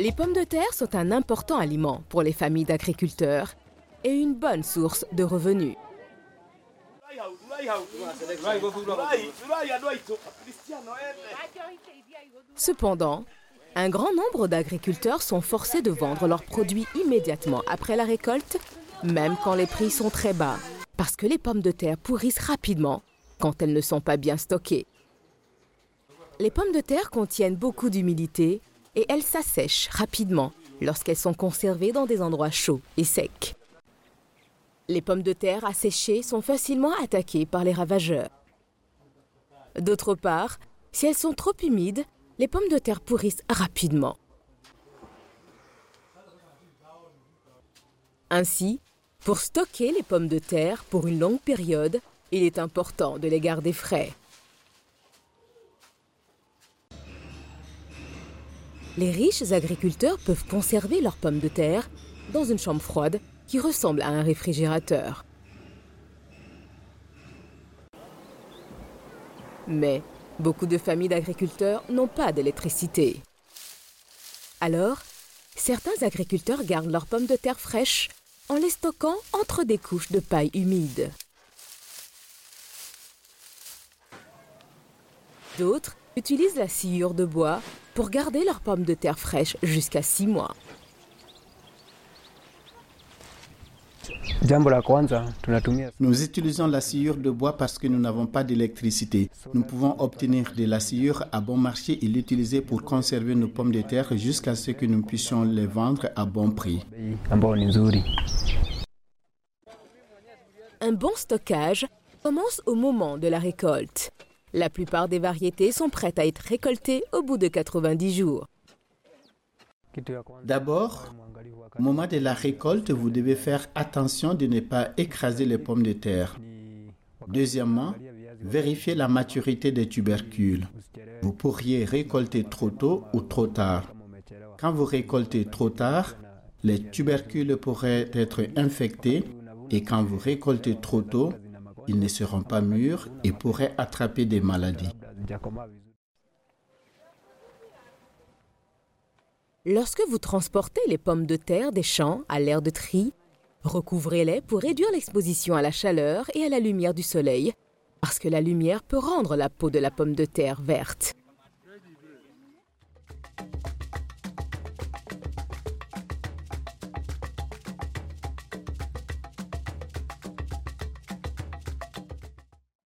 Les pommes de terre sont un important aliment pour les familles d'agriculteurs et une bonne source de revenus. Cependant, un grand nombre d'agriculteurs sont forcés de vendre leurs produits immédiatement après la récolte, même quand les prix sont très bas, parce que les pommes de terre pourrissent rapidement quand elles ne sont pas bien stockées. Les pommes de terre contiennent beaucoup d'humidité et elles s'assèchent rapidement lorsqu'elles sont conservées dans des endroits chauds et secs. Les pommes de terre asséchées sont facilement attaquées par les ravageurs. D'autre part, si elles sont trop humides, les pommes de terre pourrissent rapidement. Ainsi, pour stocker les pommes de terre pour une longue période, il est important de les garder frais. Les riches agriculteurs peuvent conserver leurs pommes de terre dans une chambre froide qui ressemble à un réfrigérateur. Mais beaucoup de familles d'agriculteurs n'ont pas d'électricité. Alors, certains agriculteurs gardent leurs pommes de terre fraîches en les stockant entre des couches de paille humide. D'autres utilisent la sciure de bois pour garder leurs pommes de terre fraîches jusqu'à six mois. Nous utilisons la sciure de bois parce que nous n'avons pas d'électricité. Nous pouvons obtenir de la sciure à bon marché et l'utiliser pour conserver nos pommes de terre jusqu'à ce que nous puissions les vendre à bon prix. Un bon stockage commence au moment de la récolte. La plupart des variétés sont prêtes à être récoltées au bout de 90 jours. D'abord, au moment de la récolte, vous devez faire attention de ne pas écraser les pommes de terre. Deuxièmement, vérifiez la maturité des tubercules. Vous pourriez récolter trop tôt ou trop tard. Quand vous récoltez trop tard, les tubercules pourraient être infectés et quand vous récoltez trop tôt, ils ne seront pas mûrs et pourraient attraper des maladies. Lorsque vous transportez les pommes de terre des champs à l'air de tri, recouvrez-les pour réduire l'exposition à la chaleur et à la lumière du soleil, parce que la lumière peut rendre la peau de la pomme de terre verte.